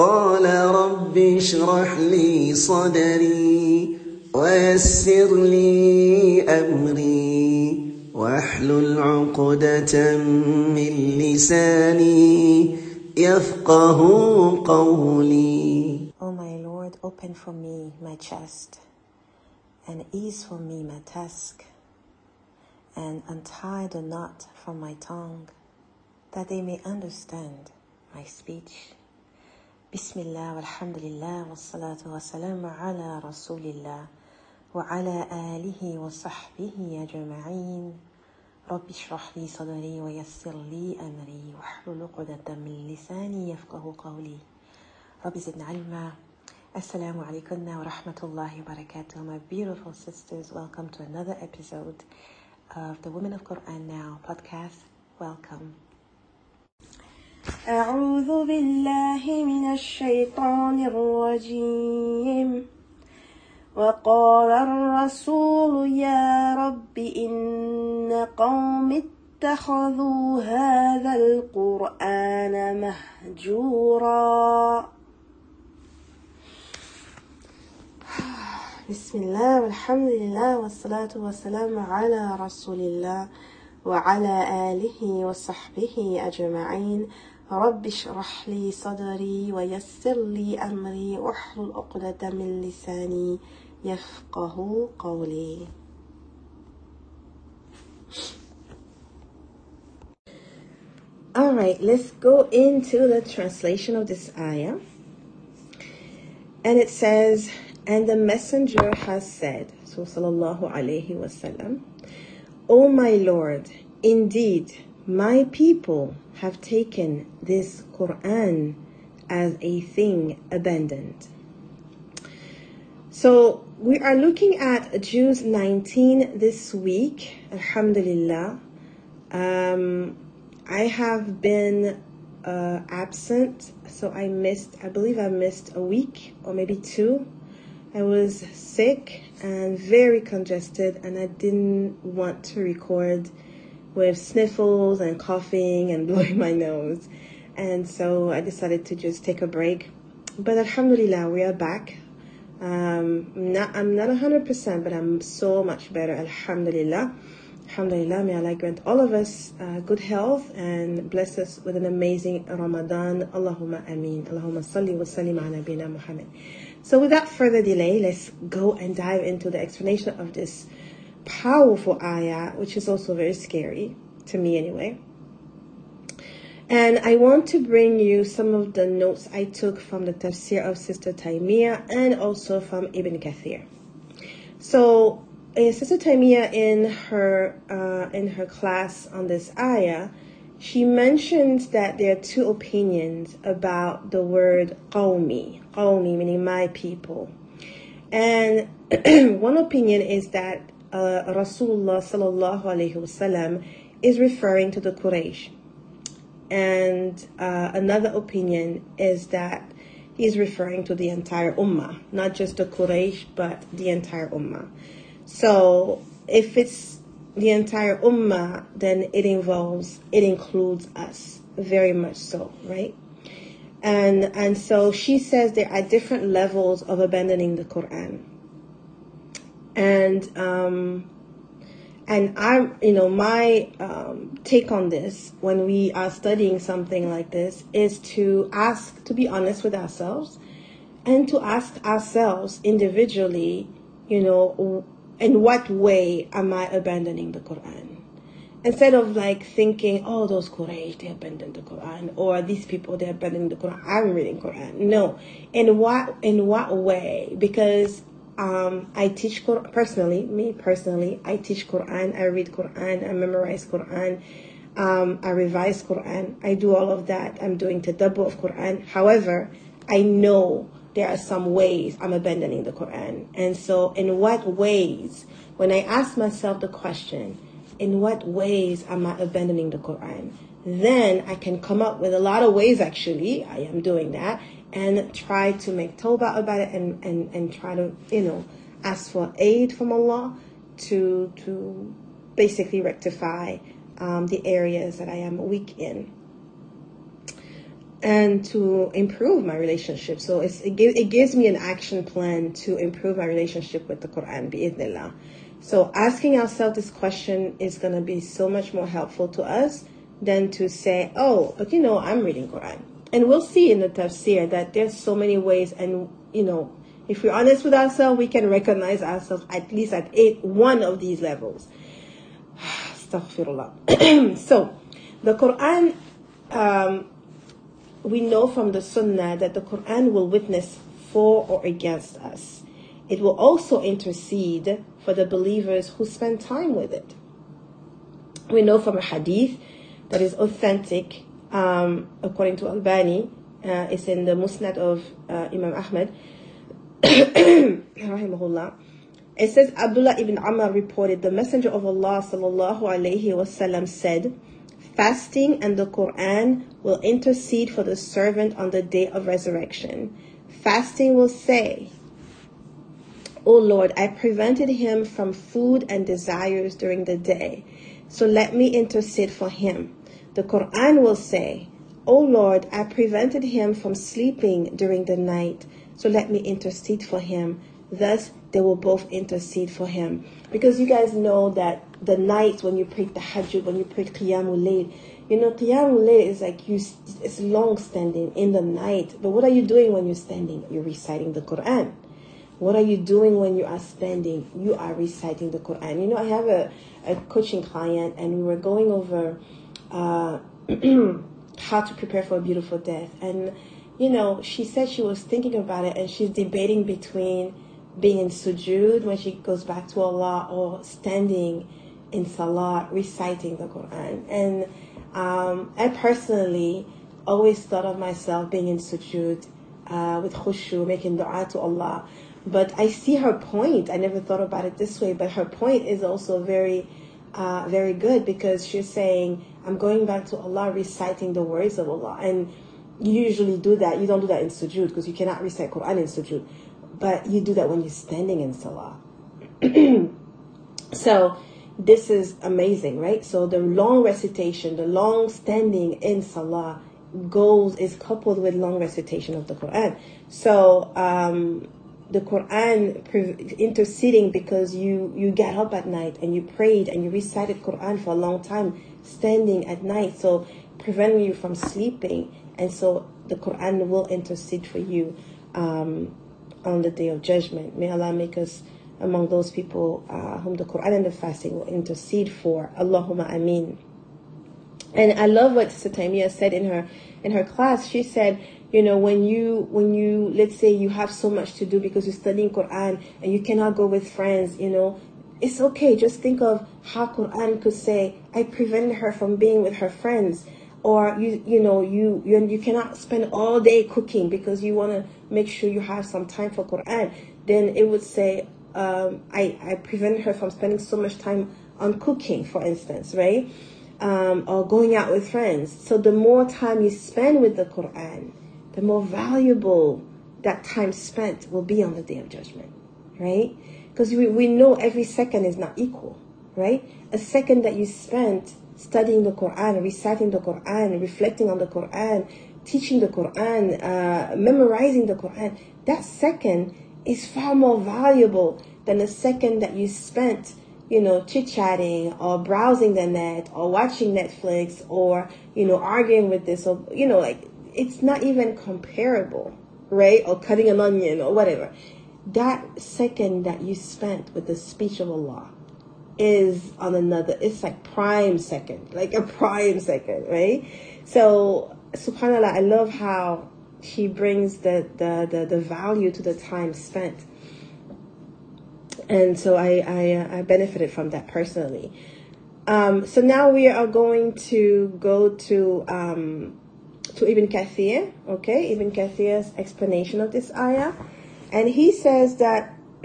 قال رب اشرح لي صدري ويسر لي أمري واحلل عقدة من لساني يفقه قولي O my Lord, open for me my chest, and ease for me my task, and untie the knot from my tongue, that they may understand my speech. Bismillah, walhamdulillah, wassalatu wassalamu ala rasulillah, wa ala alihi wa sahbihi ajma'in. رب اشرح لي صدري ويسر لي أمري واحلل عقدة من لساني يفقه قولي رب زدنا علما alaikum wa rahmatullahi wa barakatuh. My beautiful sisters, welcome to another episode of the Women of Quran Now podcast. Welcome. أعوذ بالله من الشيطان الرجيم. وقال الرسول يا رب إن قوم اتخذوا هذا القرآن مهجورا. بسم الله والحمد لله والصلاة والسلام على رسول الله وعلى آله وصحبه أجمعين. رب اشرح لي صدري ويسر لي أمري واحلل عقدة من لساني يفقه قولي All right, let's go into the translation of this ayah. And it says, And the messenger has said, so sallallahu alayhi wasallam, O my Lord, indeed, my people have taken this Quran as a thing abandoned. So we are looking at Juz 19 this week, Alhamdulillah. Um, I have been uh, absent, so I missed, I believe I missed a week or maybe two. I was sick and very congested, and I didn't want to record with sniffles and coughing and blowing my nose. And so I decided to just take a break. But Alhamdulillah, we are back. Um, not, I'm not 100%, but I'm so much better. Alhamdulillah. Alhamdulillah, may Allah grant all of us uh, good health and bless us with an amazing Ramadan. Allahumma ameen. Allahumma salli wa sallim ala nabina Muhammad. So without further delay, let's go and dive into the explanation of this powerful ayah, which is also very scary, to me anyway. And I want to bring you some of the notes I took from the tafsir of Sister Taimiyah and also from Ibn Kathir. So uh, Sister Taimiyah in her uh, in her class on this ayah, she mentions that there are two opinions about the word qawmi, qawmi meaning my people. And one opinion is that uh, Rasulullah sallallahu alaihi wasallam is referring to the Quraysh. And uh, another opinion is that he's referring to the entire ummah, not just the Quraysh, but the entire ummah. So if it's the entire ummah, then it involves, it includes us very much so, right? And and so she says there are different levels of abandoning the Quran. And um, and I'm, you know, my um, take on this when we are studying something like this is to ask, to be honest with ourselves, and to ask ourselves individually, you know, in what way am I abandoning the Quran? Instead of like thinking, oh, those Quraysh, they abandoned the Quran, or these people, they're abandoning the Quran. I'm reading Quran. No. In what, in what way? Because um, I teach Quran, personally, me personally, I teach Quran, I read Quran, I memorize Quran, um, I revise Quran, I do all of that. I'm doing tadabbur of Quran. However, I know there are some ways I'm abandoning the Quran. And so, in what ways, when I ask myself the question, in what ways am I abandoning the Quran? Then I can come up with a lot of ways actually, I am doing that, and try to make tawbah about it and, and, and try to, you know, ask for aid from Allah to, to basically rectify um, the areas that I am weak in. and to improve my relationship. So it, give, it gives me an action plan to improve my relationship with the Quran, bi'idhnillah. So asking ourselves this question is going to be so much more helpful to us than to say, oh, but you know, I'm reading Quran. And we'll see in the tafsir that there's so many ways and, you know, if we're honest with ourselves, we can recognize ourselves at least at eight, one of these levels. Astaghfirullah. so, the Quran, um, we know from the Sunnah that the Quran will witness for or against us. It will also intercede for the believers who spend time with it. We know from a hadith that is authentic, um, according to Albani, uh, it's in the Musnad of uh, Imam Ahmad, rahimahullah. It says Abdullah ibn Amr reported the Messenger of Allah sallallahu said, Fasting and the Quran will intercede for the servant on the day of resurrection. Fasting will say, O Lord, I prevented him from food and desires during the day, so let me intercede for him. The Quran will say, O Lord, I prevented him from sleeping during the night, so let me intercede for him. Thus, they will both intercede for him. Because you guys know that the night when you pray tahajjud, when you pray qiyamul layl, you know, qiyamul layl is like you, it's long standing in the night. But what are you doing when you're standing? You're reciting the Quran. What are you doing when you are standing? You are reciting the Quran. You know, I have a, a coaching client and we were going over uh, how to prepare for a beautiful death. And, you know, she said she was thinking about it and she's debating between being in sujood when she goes back to Allah or standing in salah reciting the Quran. And um, I personally always thought of myself being in sujood uh, with khushu, making dua to Allah. But I see her point. I never thought about it this way, but her point is also very, uh, very good because she's saying, I'm going back to Allah reciting the words of Allah. And you usually do that. You don't do that in sujood because you cannot recite Quran in sujood. But you do that when you're standing in salah. so this is amazing, right? So the long recitation, the long standing in salah goes is coupled with long recitation of the Quran. So um, the Quran interceding because you you get up at night and you prayed and you recited Quran for a long time, standing at night, so preventing you from sleeping, and so the Quran will intercede for you um, on the day of judgment. May Allah make us among those people uh, whom the Quran and the fasting will intercede for. Allahumma Ameen. And I love what Sister said in her in her class. She said, you know, when you when you let's say you have so much to do because you're studying Quran and you cannot go with friends, you know, it's okay. Just think of how Quran could say, I prevented her from being with her friends. Or you you know you you, you cannot spend all day cooking because you want to make sure you have some time for Quran. Then it would say, um, I, I prevented her from spending so much time on cooking, for instance, right? Um, or going out with friends. So the more time you spend with the Quran, the more valuable that time spent will be on the day of judgment, right? Because we, we know every second is not equal, right? A second that you spent studying the Quran, reciting the Quran, reflecting on the Quran, teaching the Quran, uh, memorizing the Quran, that second is far more valuable than the second that you spent, you know, chit chatting or browsing the net or watching Netflix or, you know, arguing with this or, you know, like it's not even comparable, right? Or cutting an onion or whatever. That second that you spent with the speech of Allah is on another, it's like prime second, like a prime second, right? So, subhanAllah, I love how she brings the, the, the, the value to the time spent. And so I, I, uh, I benefited from that personally. Um, so now we are going to go to um, to Ibn Kathir, okay, Ibn Kathir's explanation of this ayah. And he says that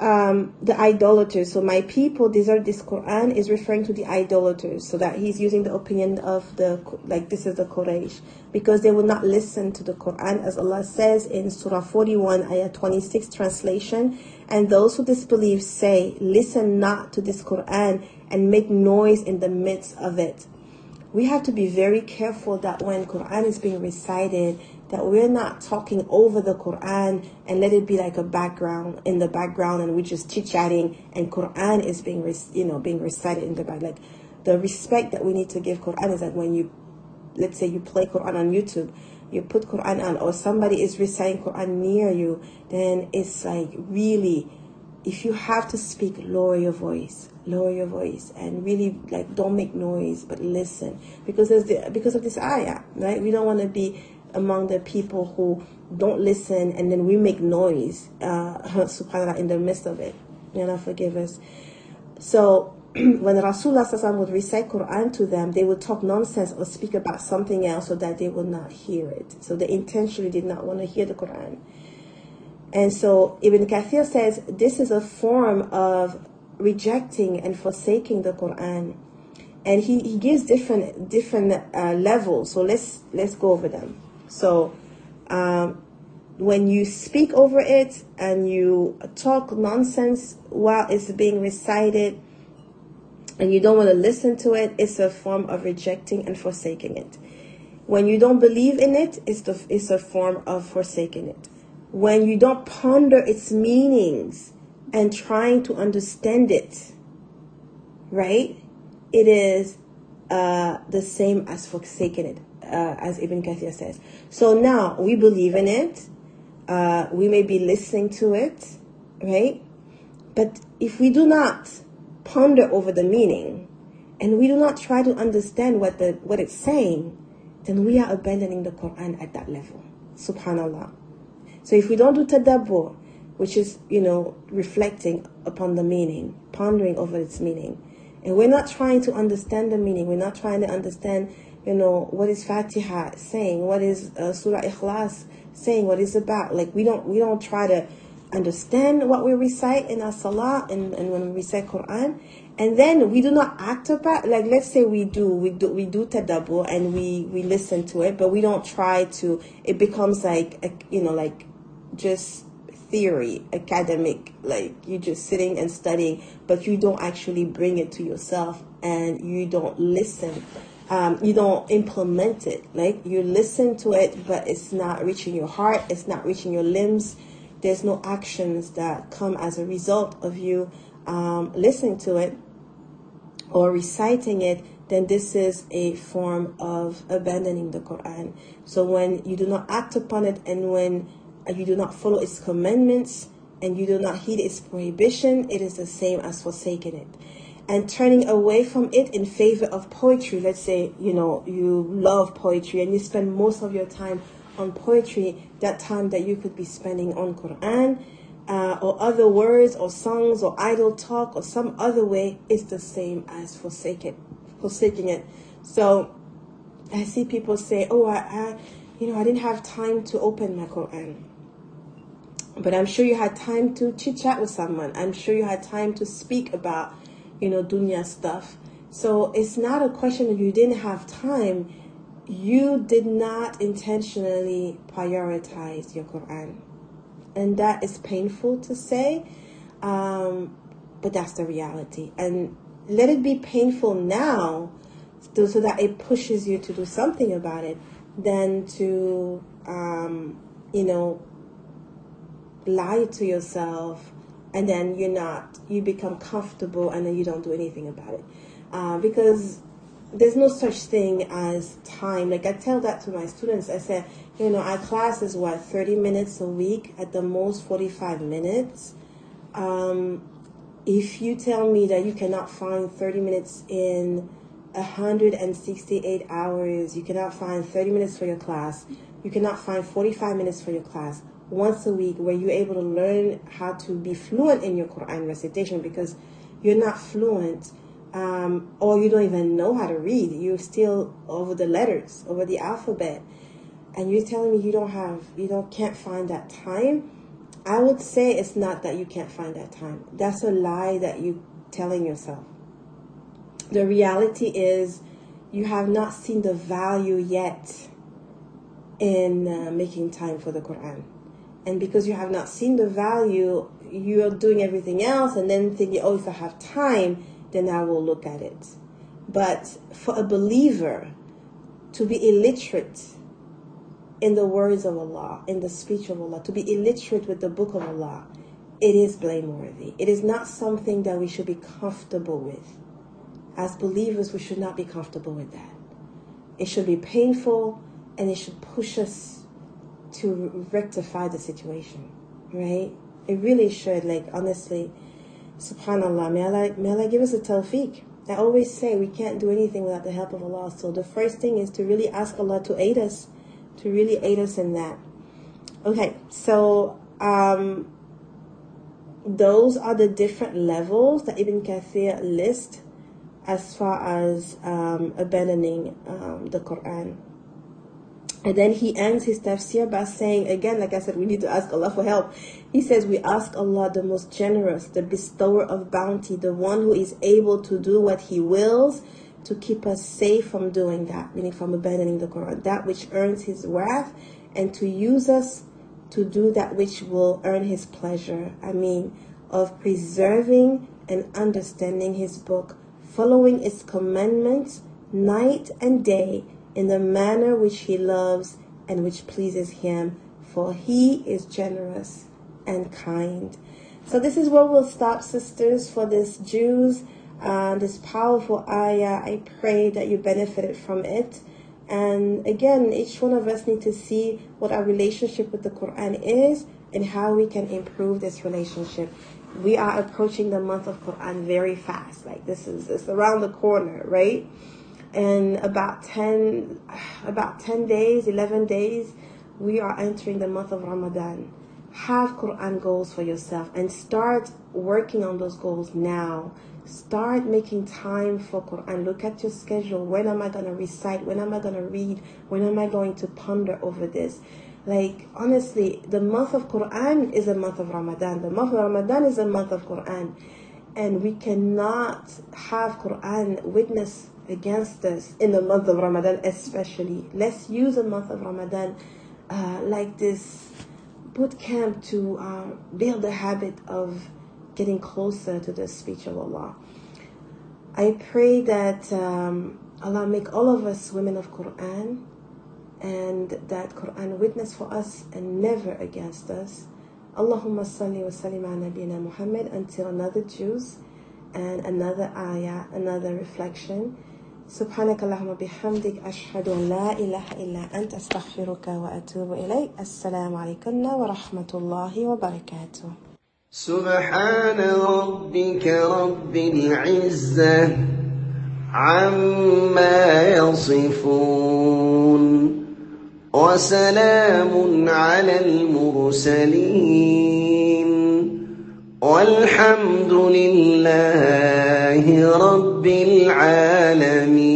um, the idolaters. So my people deserve this Quran is referring to the idolaters. So that he's using the opinion of the like this is the Quraysh because they will not listen to the Quran as Allah says in Surah 41 ayah 26 translation. And those who disbelieve say, listen not to this Quran and make noise in the midst of it. we have to be very careful that when Quran is being recited, that we're not talking over the Quran and let it be like a background in the background and we're just chit chatting and Quran is being you know being recited in the back. Like the respect that we need to give Quran is that when you let's say you play Quran on YouTube, you put Quran on or somebody is reciting Quran near you, then it's like really if you have to speak, lower your voice, lower your voice, and really like don't make noise, but listen, because there's the, because of this ayah, right? We don't want to be among the people who don't listen and then we make noise, uh, subhanallah, in the midst of it. May Allah forgive us. So when Rasulullah would recite Quran to them, they would talk nonsense or speak about something else so that they would not hear it. So they intentionally did not want to hear the Quran. And so Ibn Kathir says this is a form of rejecting and forsaking the Quran. And he, he gives different different uh, levels. So let's let's go over them. So um, when you speak over it and you talk nonsense while it's being recited and you don't want to listen to it, it's a form of rejecting and forsaking it. When you don't believe in it, it's, the, it's a form of forsaking it when you don't ponder its meanings and trying to understand it, right? It is uh, the same as forsaking it, uh, as Ibn Kathir says. So now we believe in it. Uh, we may be listening to it, right? But if we do not ponder over the meaning and we do not try to understand what the what it's saying, then we are abandoning the Quran at that level. Subhanallah. So if we don't do tadabbur, which is, you know, reflecting upon the meaning, pondering over its meaning, and we're not trying to understand the meaning, we're not trying to understand, you know, what is Fatiha saying, what is uh, Surah Ikhlas saying, what is about. Like we don't we don't try to understand what we recite in our salah and, and when we recite Quran. And then we do not act upon like let's say we do we do we do tadabbur and we we listen to it, but we don't try to. It becomes like a, you know like just theory, academic, like you're just sitting and studying, but you don't actually bring it to yourself and you don't listen. Um, you don't implement it. Like you listen to it, but it's not reaching your heart. It's not reaching your limbs. There's no actions that come as a result of you um, listening to it or reciting it. Then this is a form of abandoning the Quran. So when you do not act upon it, and when you do not follow its commandments and you do not heed its prohibition, it is the same as forsaking it. And turning away from it in favor of poetry. Let's say, you know, you love poetry and you spend most of your time on poetry, that time that you could be spending on Quran uh, or other words or songs or idle talk or some other way is the same as forsaking, forsaking it. So I see people say, oh, I, I, you know, I didn't have time to open my Quran. But I'm sure you had time to chit chat with someone. I'm sure you had time to speak about, you know, dunya stuff. So it's not a question that you didn't have time. You did not intentionally prioritize your Quran. And that is painful to say, um, but that's the reality. And let it be painful now so that it pushes you to do something about it than to, um, you know, lie to yourself and then you're not you become comfortable and then you don't do anything about it. Uh, because there's no such thing as time. Like i tell that to my students. I said you know our class is what 30 minutes a week at the most 45 minutes. Um, if you tell me that you cannot find 30 minutes in 168 hours you cannot find 30 minutes for your class you cannot find 45 minutes for your class once a week where you're able to learn how to be fluent in your Quran recitation because you're not fluent um, or you don't even know how to read. You're still over the letters, over the alphabet. And you're telling me you don't have, you don't, can't find that time. I would say it's not that you can't find that time. That's a lie that you're telling yourself. The reality is you have not seen the value yet in uh, making time for the Quran and because you have not seen the value, you are doing everything else and then thinking, oh, if I have time, then I will look at it. But for a believer to be illiterate in the words of Allah, in the speech of Allah, to be illiterate with the book of Allah, it is blameworthy. It is not something that we should be comfortable with. As believers, we should not be comfortable with that. It should be painful and it should push us to rectify the situation, right? It really should, like, honestly, subhanAllah, may Allah, may Allah give us a tawfiq. I always say we can't do anything without the help of Allah. So the first thing is to really ask Allah to aid us, to really aid us in that. Okay, so um, those are the different levels that Ibn Kathir lists as far as um, abandoning um, the Quran. And then he ends his tafsir by saying, again, like I said, we need to ask Allah for help. He says, We ask Allah, the most generous, the bestower of bounty, the one who is able to do what He wills, to keep us safe from doing that, meaning from abandoning the Quran, that which earns His wrath, and to use us to do that which will earn His pleasure. I mean, of preserving and understanding His book, following its commandments night and day in the manner which he loves and which pleases him, for he is generous and kind. So this is where we'll stop, sisters, for this Juz, uh, this powerful ayah. I pray that you benefited from it. And again, each one of us need to see what our relationship with the Quran is and how we can improve this relationship. We are approaching the month of Quran very fast. Like this is it's around the corner, right? In about 10 about 10 days 11 days we are entering the month of ramadan. Have quran goals for yourself and start working on those goals now. Start making time for quran. Look at your schedule. When am i going to recite? When am i going to read? When am i going to ponder over this? Like honestly the month of quran is a month of ramadan. The month of ramadan is a month of quran. And we cannot have quran witness against us in the month of Ramadan, especially. Let's use the month of Ramadan uh, like this boot camp to uh, build the habit of getting closer to the speech of Allah. I pray that um, Allah make all of us women of Quran and that Quran witness for us and never against us. Allahumma salli wa sallim ala nabina Muhammad until another Juz and another ayah, another reflection. سبحانك اللهم بحمدك أشهد أن لا إله إلا أنت أستغفرك وأتوب إليك. السلام عليكم ورحمة الله وبركاته. سبحان ربك رب العزة عما يصفون وسلام على المرسلين والحمد لله رب العالمين.